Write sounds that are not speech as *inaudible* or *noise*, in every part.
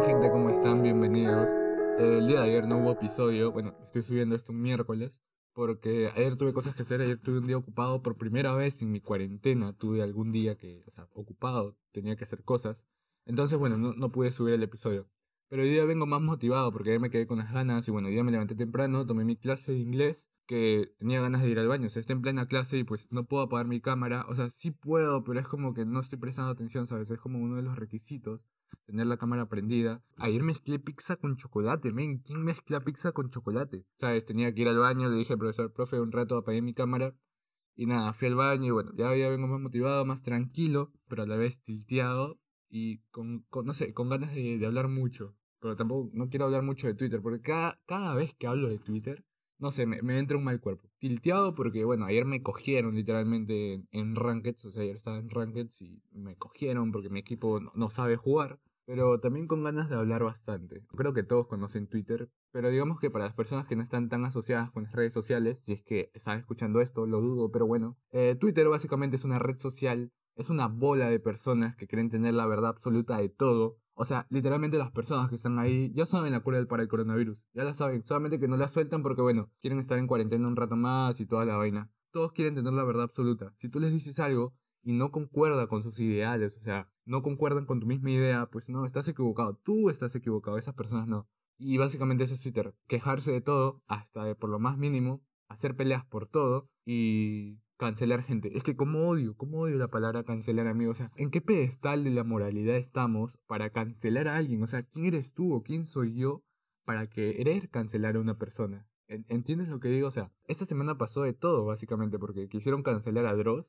Hola gente, ¿cómo están? Bienvenidos. El día de ayer no hubo episodio, bueno, estoy subiendo esto un miércoles, porque ayer tuve cosas que hacer, ayer tuve un día ocupado por primera vez en mi cuarentena, tuve algún día que, o sea, ocupado, tenía que hacer cosas, entonces bueno, no, no pude subir el episodio. Pero hoy día vengo más motivado porque ayer me quedé con las ganas y bueno, hoy día me levanté temprano, tomé mi clase de inglés que tenía ganas de ir al baño, o sea, está en plena clase y pues no puedo apagar mi cámara, o sea, sí puedo, pero es como que no estoy prestando atención, ¿sabes? Es como uno de los requisitos, tener la cámara prendida. Ayer mezclé pizza con chocolate, men, ¿quién mezcla pizza con chocolate? ¿Sabes? Tenía que ir al baño, le dije al profesor, profe, un rato apagué mi cámara y nada, fui al baño y bueno, ya, ya vengo más motivado, más tranquilo, pero a la vez tilteado y con, con no sé, con ganas de, de hablar mucho. Pero tampoco, no quiero hablar mucho de Twitter, porque cada, cada vez que hablo de Twitter, no sé, me, me, entra un mal cuerpo. Tilteado porque, bueno, ayer me cogieron literalmente en, en o sea, ayer estaba en Rankeds y me cogieron porque mi equipo no, no, sabe jugar, pero también con ganas de hablar bastante. Creo que todos conocen Twitter, pero digamos que para las personas que no están tan asociadas con las redes sociales, si es que están escuchando esto, lo dudo, pero bueno, eh, Twitter básicamente es una red social, es una bola de personas que creen tener la verdad absoluta de todo o sea, literalmente las personas que están ahí ya saben la cura para el coronavirus. Ya la saben. Solamente que no la sueltan porque, bueno, quieren estar en cuarentena un rato más y toda la vaina. Todos quieren tener la verdad absoluta. Si tú les dices algo y no concuerda con sus ideales, o sea, no concuerdan con tu misma idea, pues no, estás equivocado. Tú estás equivocado, esas personas no. Y básicamente eso es Twitter. Quejarse de todo, hasta de por lo más mínimo, hacer peleas por todo y cancelar gente. Es que como odio, como odio la palabra cancelar, amigo. O sea, ¿en qué pedestal de la moralidad estamos para cancelar a alguien? O sea, ¿quién eres tú o quién soy yo para querer cancelar a una persona? ¿Entiendes lo que digo? O sea, esta semana pasó de todo, básicamente, porque quisieron cancelar a Dross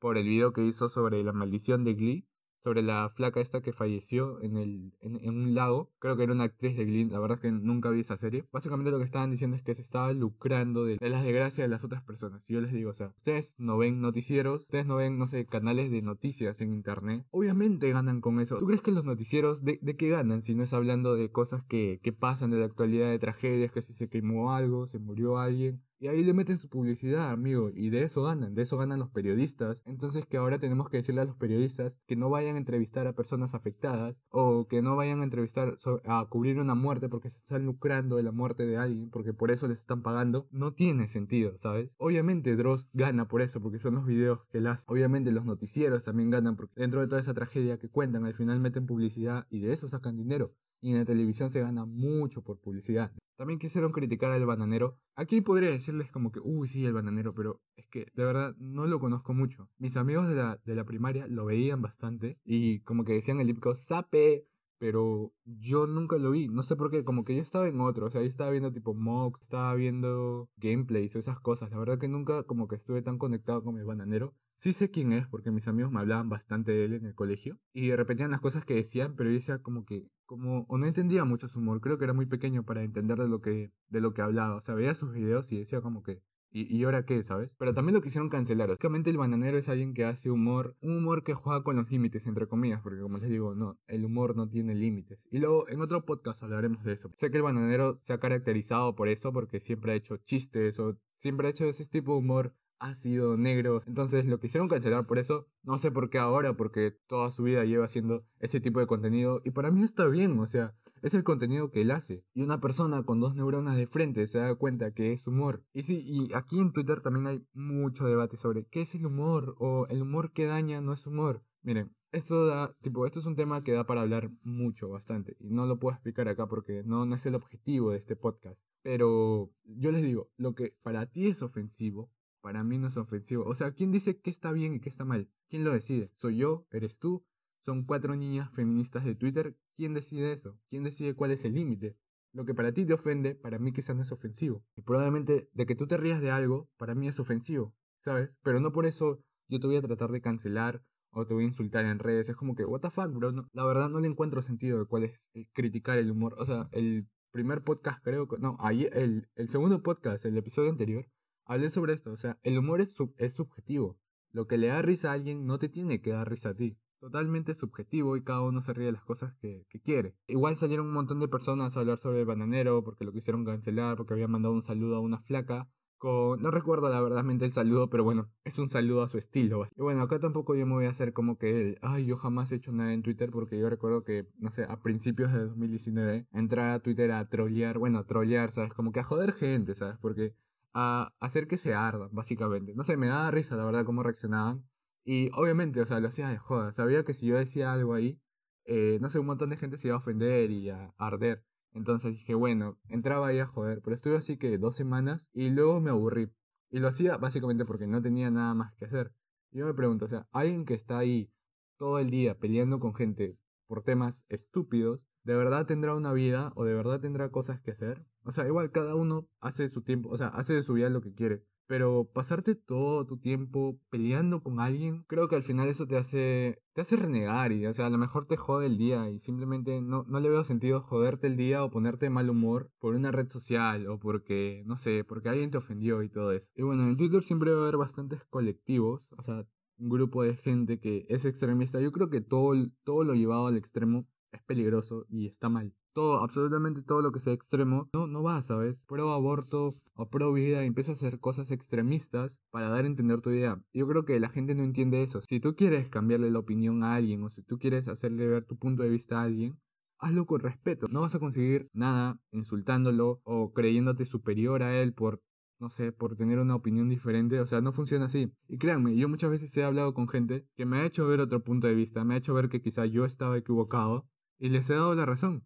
por el video que hizo sobre la maldición de Glee sobre la flaca esta que falleció en, el, en, un lago. Creo que era una actriz de Glee, la verdad es que nunca vi esa serie. Básicamente lo que estaban diciendo es que se estaba lucrando de, las desgracias de las otras personas. Y yo les digo, o sea, ustedes no ven noticieros, ustedes no ven, no sé, canales de noticias en internet. Obviamente ganan con eso. ¿Tú crees que los noticieros de, de qué ganan si no es hablando de cosas que, que pasan de la actualidad, de tragedias, que si se quemó algo, se murió alguien? Y ahí le meten su publicidad, amigo, y de eso ganan, de eso ganan los periodistas. Entonces que ahora tenemos que decirle a los periodistas que no vayan a entrevistar a personas afectadas o que no vayan a entrevistar a cubrir una muerte porque se están lucrando de la muerte de alguien, porque por eso les están pagando, no tiene sentido, ¿sabes? Obviamente Dross gana por eso, porque son los videos que hace. Obviamente los noticieros también ganan porque dentro de toda esa tragedia que cuentan, al final meten publicidad y de eso sacan dinero y en la televisión se gana mucho por publicidad. También quisieron criticar al bananero. Aquí podría decirles como que, uy, sí, el bananero, pero es que de verdad no lo conozco mucho. Mis amigos de la, de la primaria lo veían bastante y como que decían el típico sape, pero yo nunca lo vi. No sé por qué, como que yo estaba en otro. O sea, yo estaba viendo tipo mocks, estaba viendo gameplays o esas cosas. La verdad que nunca como que estuve tan conectado con el bananero. Sí sé quién es porque mis amigos me hablaban bastante de él en el colegio y repetían las cosas que decían, pero yo decía como que, como, o no entendía mucho su humor, creo que era muy pequeño para entender de lo que, de lo que hablaba, o sea, veía sus videos y decía como que, ¿Y, ¿Y ahora qué, sabes? Pero también lo quisieron cancelar. Básicamente el bananero es alguien que hace humor, un humor que juega con los límites, entre comillas, porque como les digo, no, el humor no tiene límites. Y luego en otro podcast hablaremos de eso. Sé que el bananero se ha caracterizado por eso, porque siempre ha hecho chistes o siempre ha hecho ese tipo de humor ácido, negros. Entonces lo quisieron cancelar por eso. No sé por qué ahora, porque toda su vida lleva haciendo ese tipo de contenido. Y para mí está bien, o sea, es el contenido que él hace. Y una persona con dos neuronas de frente se da cuenta que es humor. Y sí, y aquí en Twitter también hay mucho debate sobre qué es el humor o el humor que daña no es humor. Miren, esto da, tipo, esto es un tema que da para hablar mucho, bastante. Y no lo puedo explicar acá porque no, no es el objetivo de este podcast. Pero yo les digo, lo que para ti es ofensivo, para mí no es ofensivo. O sea, ¿quién dice qué está bien y qué está mal? ¿Quién lo decide? ¿Soy yo? ¿Eres tú? ¿Son cuatro niñas feministas de Twitter? ¿Quién decide eso? ¿Quién decide cuál es el límite? Lo que para ti te ofende, para mí quizás no es ofensivo. Y probablemente de que tú te rías de algo, para mí es ofensivo, ¿sabes? Pero no por eso yo te voy a tratar de cancelar o te voy a insultar en redes. Es como que, what the fuck, bro. la verdad no le encuentro sentido de cuál es criticar el humor. O sea, el primer podcast creo que... No, ahí el, el segundo podcast, el episodio anterior, hablé sobre esto. O sea, el humor es, es subjetivo. Lo que le da risa a alguien no te tiene que dar risa a ti. Totalmente subjetivo y cada uno se ríe de las cosas que, que, quiere. Igual salieron un montón de personas a hablar sobre el bananero porque lo quisieron cancelar, porque había mandado un saludo a una flaca Con, no recuerdo la verdadmente el saludo, pero bueno, es un saludo a su estilo. Y bueno, acá tampoco yo me voy a hacer como que el, ay, yo jamás he hecho nada en Twitter porque yo recuerdo que, no sé, a principios de 2019 entré a Twitter a trollear, bueno, a trollear, ¿sabes? Como que a joder gente, ¿sabes? Porque a hacer que se ardan, básicamente. No sé, me daba risa, la verdad, cómo reaccionaban. Y obviamente, o sea, lo hacía de joda. Sabía que si yo decía algo ahí, eh, no sé, un montón de gente se iba a ofender y a arder. Entonces dije, bueno, entraba ahí a joder, pero estuve así que dos semanas y luego me aburrí. Y lo hacía básicamente porque no tenía nada más que hacer. Y yo me pregunto, o sea, alguien que está ahí todo el día peleando con gente por temas estúpidos, ¿de verdad tendrá una vida o de verdad tendrá cosas que hacer? O sea, igual cada uno hace su tiempo, o sea, hace de su vida lo que quiere. Pero pasarte todo tu tiempo peleando con alguien, creo que al final eso te hace, te hace renegar y, o sea, a lo mejor te jode el día y simplemente no, no le veo sentido joderte el día o ponerte de mal humor por una red social o porque, no sé, porque alguien te ofendió y todo eso. Y bueno, en Twitter siempre va a haber bastantes colectivos, o sea, un grupo de gente que es extremista. Yo creo que todo, todo lo llevado al extremo es peligroso y está mal todo, absolutamente todo lo que sea extremo, no, no va, ¿sabes? Pro aborto o pro vida, empieza a hacer cosas extremistas para dar a entender tu idea. Yo creo que la gente no entiende eso. Si tú quieres cambiarle la opinión a alguien o si tú quieres hacerle ver tu punto de vista a alguien, hazlo con respeto. No vas a conseguir nada insultándolo o creyéndote superior a él por no sé, por tener una opinión diferente, o sea, no funciona así. Y créanme, yo muchas veces he hablado con gente que me ha hecho ver otro punto de vista, me ha hecho ver que quizá yo estaba equivocado y les he dado la razón.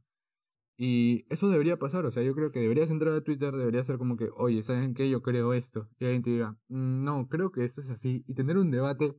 Y eso debería pasar, o sea, yo creo que deberías entrar a Twitter, debería ser como que, oye, ¿saben qué? Yo creo esto. Y alguien te diga, mm, no, creo que esto es así. Y tener un debate,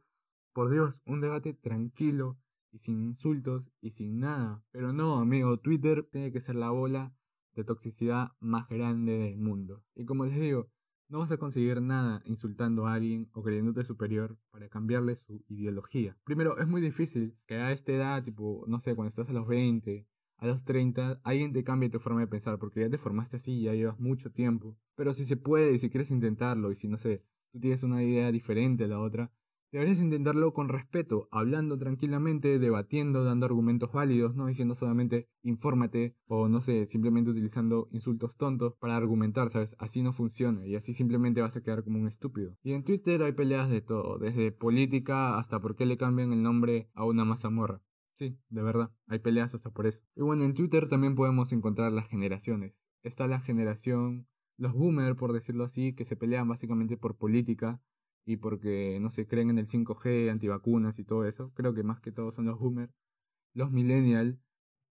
por Dios, un debate tranquilo y sin insultos y sin nada. Pero no, amigo, Twitter tiene que ser la bola de toxicidad más grande del mundo. Y como les digo, no vas a conseguir nada insultando a alguien o creyéndote superior para cambiarle su ideología. Primero, es muy difícil que a esta edad, tipo, no sé, cuando estás a los 20 a los 30 alguien te cambie tu forma de pensar porque ya te formaste así, ya llevas mucho tiempo. Pero si se puede y si quieres intentarlo y si no sé, tú tienes una idea diferente a la otra, deberías intentarlo con respeto, hablando tranquilamente, debatiendo, dando argumentos válidos, no diciendo solamente infórmate o no sé, simplemente utilizando insultos tontos para argumentar, ¿sabes? Así no funciona y así simplemente vas a quedar como un estúpido. Y en Twitter hay peleas de todo, desde política hasta por qué le cambian el nombre a una mazamorra. Sí, de verdad, hay peleas hasta por eso. Y bueno, en Twitter también podemos encontrar las generaciones. Está la generación, los boomers, por decirlo así, que se pelean básicamente por política y porque, no se creen en el 5G, antivacunas y todo eso. Creo que más que todo son los boomers. Los millennials,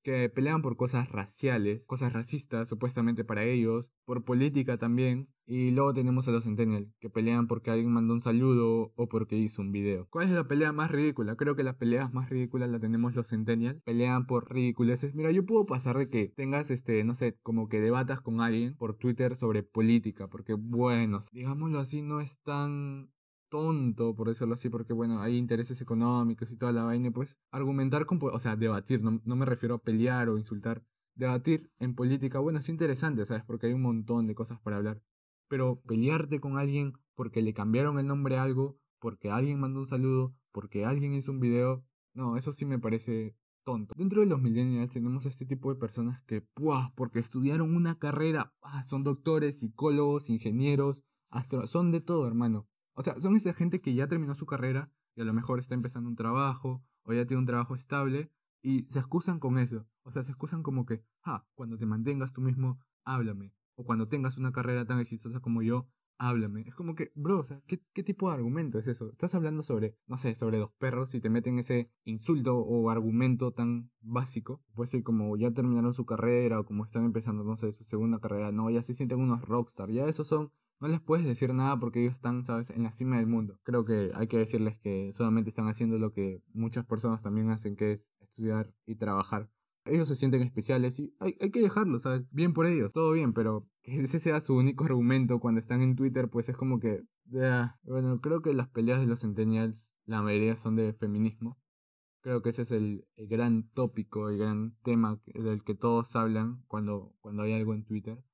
que pelean por cosas raciales, cosas racistas supuestamente para ellos, por política también, y luego tenemos a los Centennial, que pelean porque alguien mandó un saludo o porque hizo un video. ¿Cuál es la pelea más ridícula? Creo que las peleas más ridículas la tenemos los Centennial, pelean por ridiculeces. Mira, yo puedo pasar de que tengas, este, no sé, como que debatas con alguien por Twitter sobre política, porque bueno, digámoslo así, no es tan tonto, por decirlo así, porque bueno, hay intereses económicos y toda la vaina, pues argumentar con, o sea, debatir, no, no me refiero a pelear o insultar, debatir en política, bueno, es interesante, ¿sabes? Porque hay un montón de cosas para hablar. Pero pelearte con alguien porque le cambiaron el nombre a algo, porque alguien mandó un saludo, porque alguien hizo un video, no, eso sí me parece tonto. Dentro de los millennials tenemos este tipo de personas que, ¡puah! porque estudiaron una carrera, ah, son doctores, psicólogos, ingenieros, astro son de todo, hermano. O sea, son esa gente que ya terminó su carrera y a lo mejor está empezando un trabajo o ya tiene un trabajo estable y se excusan con eso. O sea, se excusan como que, ah, cuando te mantengas tú mismo, háblame. O cuando tengas una carrera tan exitosa como yo, háblame. Es como que, bro, o ¿qué, ¿qué, tipo de argumento es eso? Estás hablando sobre, no sé, sobre dos perros y te meten ese insulto o argumento tan básico. Puede ser como ya terminaron su carrera o como están empezando, no sé, su segunda carrera. No, ya se sienten unos rockstar. Ya esos son no les puedes decir nada porque ellos están, sabes, en la cima del mundo. Creo que hay que decirles que solamente están haciendo lo que muchas personas también hacen, que es estudiar y trabajar. Ellos se sienten especiales y hay, que dejarlo, ¿sabes? Bien por ellos, todo bien, pero que ese sea su único argumento cuando están en Twitter, pues es como que... bueno, creo que las peleas de los centennials, la mayoría son de feminismo. Creo que ese es el, el gran tópico, el gran tema del que todos hablan cuando, cuando hay algo en Twitter.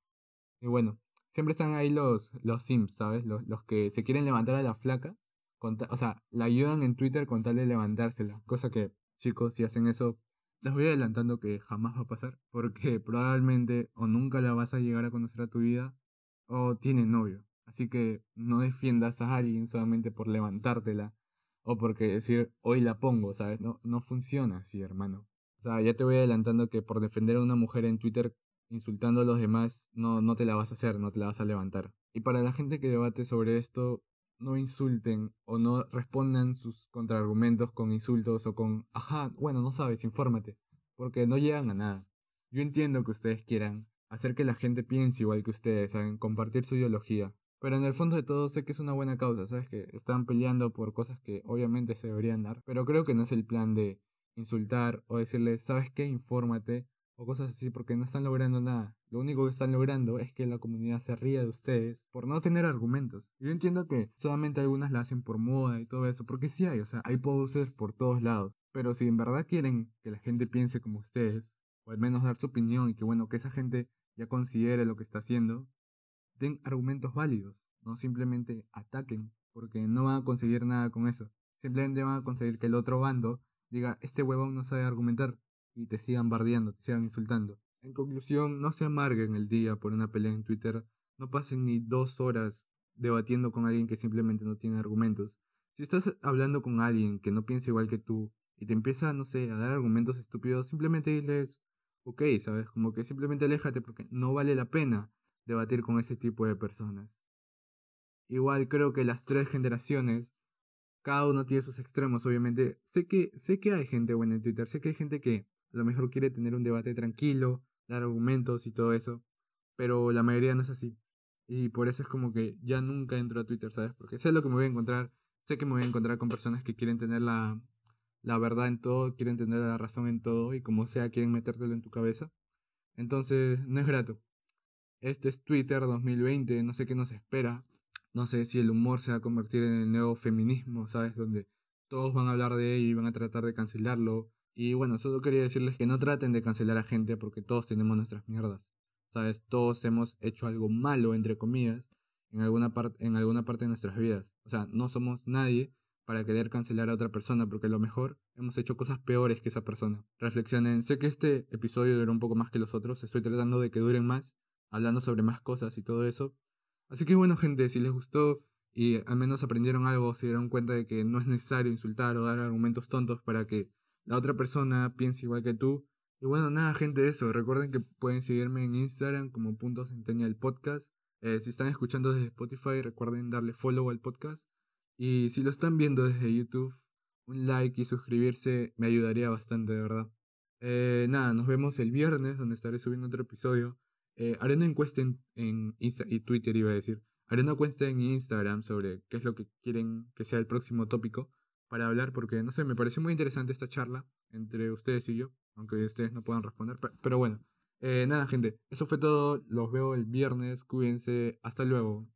Y bueno, siempre están ahí los, los sims, ¿sabes? Los, los que se quieren levantar a la flaca. o sea, la ayudan en Twitter con tal de levantársela. Cosa que, chicos, si hacen eso, les voy adelantando que jamás va a pasar. Porque *laughs* probablemente o nunca la vas a llegar a conocer a tu vida o tiene novio. Así que no defiendas a alguien solamente por levantártela o porque decir hoy la pongo, ¿sabes? No, no funciona así, hermano. O sea, ya te voy adelantando que por defender a una mujer en Twitter insultando a los demás, no, no te la vas a hacer, no te la vas a levantar. Y para la gente que debate sobre esto, no insulten o no respondan sus contraargumentos con insultos o con, ajá, bueno, no sabes, infórmate, porque no llegan a nada. Yo entiendo que ustedes quieran hacer que la gente piense igual que ustedes, ¿saben? Compartir su ideología. Pero en el fondo de todo sé que es una buena causa, ¿sabes? Que están peleando por cosas que obviamente se deberían dar. Pero creo que no es el plan de insultar o decirles, ¿sabes qué? Infórmate o cosas así porque no están logrando nada. Lo único que están logrando es que la comunidad se ría de ustedes por no tener argumentos. Yo entiendo que solamente algunas la hacen por moda y todo eso, porque sí hay, o sea, hay posers por todos lados. Pero si en verdad quieren que la gente piense como ustedes, o al menos dar su opinión y que bueno, que esa gente ya considere lo que está haciendo, den argumentos válidos, no simplemente ataquen, porque no van a conseguir nada con eso. Simplemente van a conseguir que el otro bando diga, este huevón no sabe argumentar, y te sigan bardeando, te sigan insultando. En conclusión, no se amarguen el día por una pelea en Twitter, no pasen ni dos horas debatiendo con alguien que simplemente no tiene argumentos. Si estás hablando con alguien que no piensa igual que tú y te empieza, no sé, a dar argumentos estúpidos, simplemente diles, ok, ¿sabes? Como que simplemente aléjate porque no vale la pena debatir con ese tipo de personas. Igual creo que las tres generaciones, cada uno tiene sus extremos, obviamente. Sé que, sé que hay gente buena en Twitter, sé que hay gente que a lo mejor quiere tener un debate tranquilo, dar argumentos y todo eso, pero la mayoría no es así. Y por eso es como que ya nunca entro a Twitter, ¿sabes? Porque sé lo que me voy a encontrar, sé que me voy a encontrar con personas que quieren tener la, la verdad en todo, quieren tener la razón en todo y como sea quieren metértelo en tu cabeza. Entonces, no es grato. Este es Twitter 2020, no sé qué nos espera. No sé si el humor se va a convertir en el nuevo feminismo, ¿sabes? Donde todos van a hablar de él y van a tratar de cancelarlo. Y bueno, solo quería decirles que no traten de cancelar a gente porque todos tenemos nuestras mierdas. ¿Sabes? Todos hemos hecho algo malo, entre comillas, en alguna, en alguna parte de nuestras vidas. O sea, no somos nadie para querer cancelar a otra persona porque a lo mejor hemos hecho cosas peores que esa persona. Reflexionen, sé que este episodio duró un poco más que los otros, estoy tratando de que duren más, hablando sobre más cosas y todo eso. Así que bueno gente, si les gustó y al menos aprendieron algo, se dieron cuenta de que no es necesario insultar o dar argumentos tontos para que la otra persona piensa igual que tú. Y bueno, nada, gente, eso. Recuerden que pueden seguirme en Instagram como punto centennial podcast. Eh, si están escuchando desde Spotify, recuerden darle follow al podcast. Y si lo están viendo desde YouTube, un like y suscribirse me ayudaría bastante, de verdad. Eh, nada, nos vemos el viernes donde estaré subiendo otro episodio. Eh, haré una encuesta en, en y Twitter, iba a decir. Haré una encuesta en Instagram sobre qué es lo que quieren que sea el próximo tópico para hablar porque, no sé, me pareció muy interesante esta charla entre ustedes y yo, aunque ustedes no puedan responder, pero, bueno. Eh, nada, gente, eso fue todo. Los veo el viernes. Cuídense. Hasta luego.